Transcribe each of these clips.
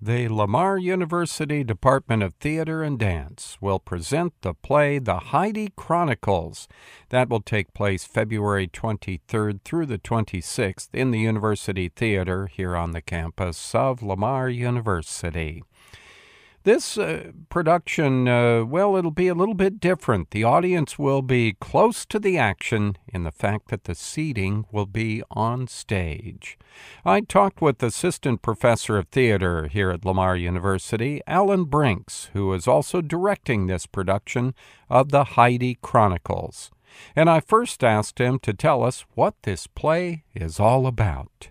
The Lamar University Department of Theater and Dance will present the play The Heidi Chronicles. That will take place February 23rd through the 26th in the University Theater here on the campus of Lamar University. This uh, production, uh, well, it'll be a little bit different. The audience will be close to the action in the fact that the seating will be on stage. I talked with Assistant Professor of Theater here at Lamar University, Alan Brincks, who is also directing this production of the Heidi Chronicles. And I first asked him to tell us what this play is all about.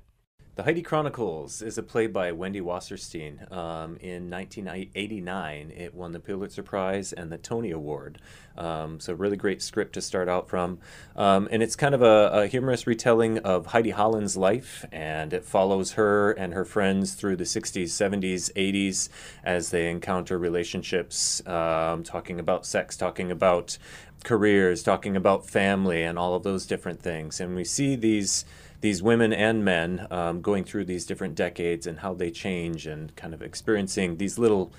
The Heidi Chronicles is a play by Wendy Wasserstein. Um, in 1989, it won the Pulitzer Prize and the Tony Award. Um, so, really great script to start out from. Um, and it's kind of a, a, humorous retelling of Heidi Holland's life, and it follows her and her friends through the 60s, 70s, 80s as they encounter relationships, um, talking about sex, talking about careers, talking about family, and all of those different things. And we see these these women and men um, going through these different decades and how they change and kind of experiencing these little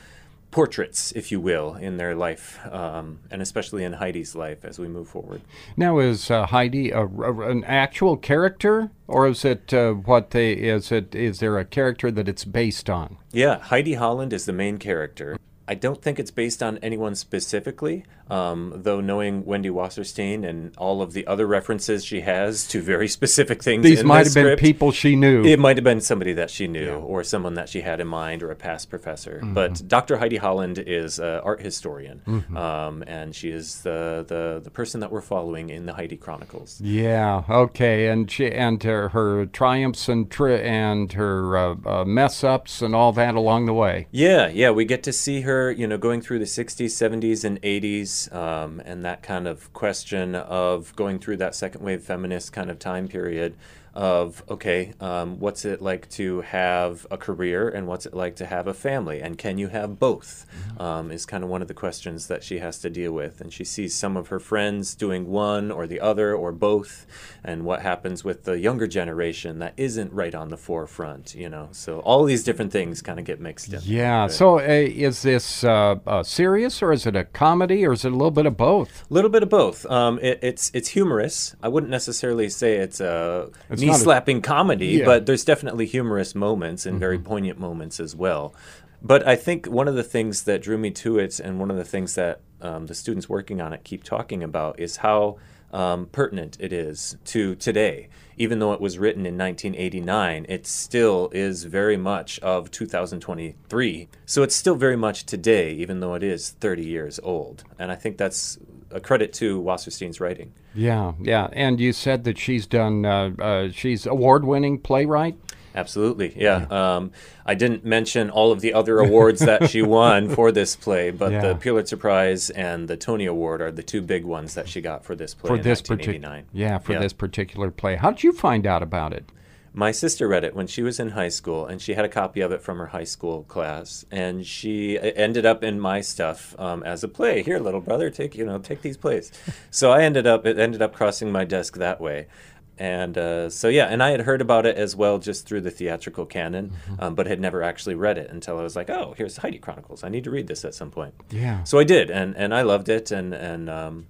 portraits, if you will, in their life, um, and especially in Heidi's life as we move forward. Now, is uh, Heidi a, a, an actual character, or is it uh, what they is it? Is there a character that it's based on? Yeah, Heidi Holland is the main character. I don't think it's based on anyone specifically, um, though knowing Wendy Wasserstein and all of the other references she has to very specific things. These might have script, been people she knew. It might have been somebody that she knew, yeah. or someone that she had in mind, or a past professor. Mm-hmm. But Dr. Heidi Holland is an art historian, mm-hmm. um, and she is the, the the person that we're following in the Heidi Chronicles. Yeah. Okay. And she and her, her triumphs and tri- and her uh, uh, mess ups and all that along the way. Yeah. Yeah. We get to see her you know, going through the 60s, 70s, and 80s, um, and that kind of question of going through that second wave feminist kind of time period of okay, um, what's it like to have a career and what's it like to have a family, and can you have both? Mm-hmm. Um, is kind of one of the questions that she has to deal with, and she sees some of her friends doing one or the other or both, and what happens with the younger generation that isn't right on the forefront, you know. So all these different things kind of get mixed in. Yeah. So uh, is this uh, uh, serious or is it a comedy or is it a little bit of both? A little bit of both. Um, it, it's it's humorous. I wouldn't necessarily say it's a it's knee slapping comedy, yeah. but there's definitely humorous moments and mm-hmm. very poignant moments as well. But I think one of the things that drew me to it, and one of the things that um, the students working on it keep talking about, is how um, pertinent it is to today. Even though it was written in 1989, it still is very much of 2023. So it's still very much today, even though it is 30 years old. And I think that's a credit to Wasserstein's writing. Yeah, yeah. And you said that she's done, uh, uh, she's award winning playwright? Absolutely, yeah. yeah. Um, I didn't mention all of the other awards that she won for this play, but yeah. the Pulitzer Prize and the Tony Award are the two big ones that she got for this play for this particular, yeah, for yeah. this particular play. How did you find out about it? My sister read it when she was in high school, and she had a copy of it from her high school class, and she ended up in my stuff um, as a play. Here, little brother, take you know take these plays. so I ended up it ended up crossing my desk that way and uh, so yeah and i had heard about it as well just through the theatrical canon mm-hmm. um, but had never actually read it until i was like oh here's heidi chronicles i need to read this at some point yeah so i did and and i loved it and and um,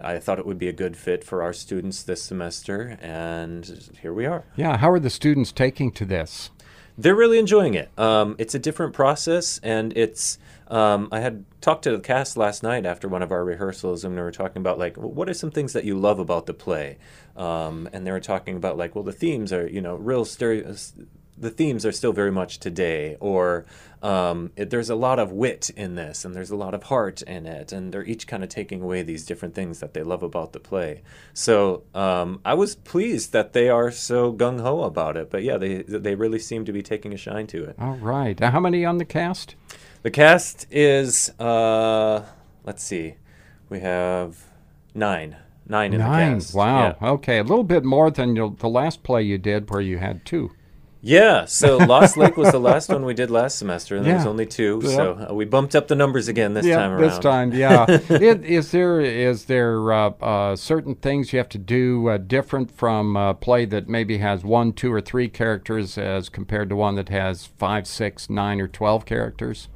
I thought it would be a good fit for our students this semester, and here we are. Yeah, how are the students taking to this? They're really enjoying it. Um, it's a different process, and it's um, I had talked to the cast last night after one of our rehearsals, and we were talking about like, what are some things that you love about the play? Um, and they were talking about like, well, the themes are you know real stereo. The themes are still very much today, or um, it, there's a lot of wit in this, and there's a lot of heart in it, and they're each kind of taking away these different things that they love about the play. So um, I was pleased that they are so gung ho about it. But yeah, they they really seem to be taking a shine to it. All right. Now, how many on the cast? The cast is, uh, let's see, we have nine. Nine in nine. the cast. Wow. Yeah. Okay. A little bit more than the last play you did where you had two. Yeah, so Lost Lake was the last one we did last semester, and there was only two. Yep. So uh, we bumped up the numbers again this yeah, time around. this time, yeah. It- is there is there uh, uh, certain things you have to do uh, different from a play that maybe has one, two, or three characters as compared to one that has five, six, nine, or twelve characters?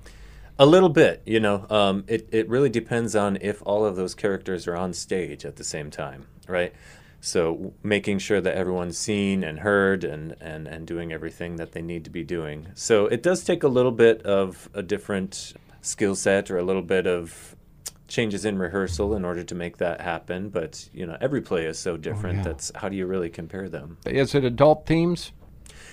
A little bit, you know. Um, it it really depends on if all of those characters are on stage at the same time, right? So making sure that everyone's seen and heard and, and, and doing everything that they need to be doing. So it does take a little bit of a different skill set or a little bit of changes in rehearsal in order to make that happen. But you know, every play is so oh, different. yeah. That's how do you really compare them? Is it adult themes?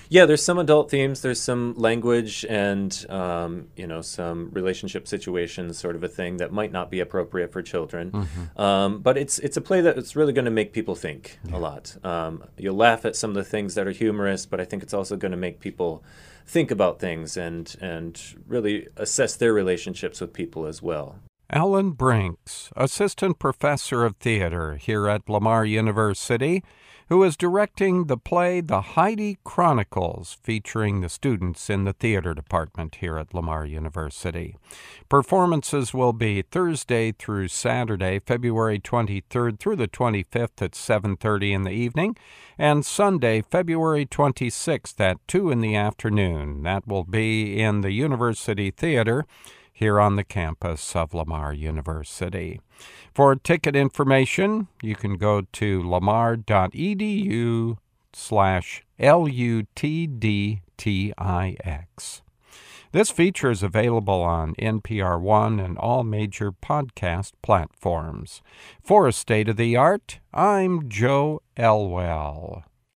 Yeah, there's some adult themes. There's some language and um, you know some relationship situations, sort of a thing that might not be appropriate for children. Um, but it's it's a play that's really going to make people think a lot. Um, you'll laugh at some of the things that are humorous, but I think it's also going to make people think about things and and really assess their relationships with people as well. Alan Brincks, Assistant Professor of Theater here at Lamar University, who is directing the play The Heidi Chronicles, featuring the students in the theater department here at Lamar University. Performances will be Thursday through Saturday, February 23rd through the 25th at 7:30 in the evening, and Sunday, February 26th at 2 in the afternoon. That will be in the University Theater here on the campus of Lamar University. For ticket information, you can go to lamar.edu slash L-U-T-D-T-I-X. This feature is available on NPR One and all major podcast platforms. For a state of the art, I'm Joe Elwell.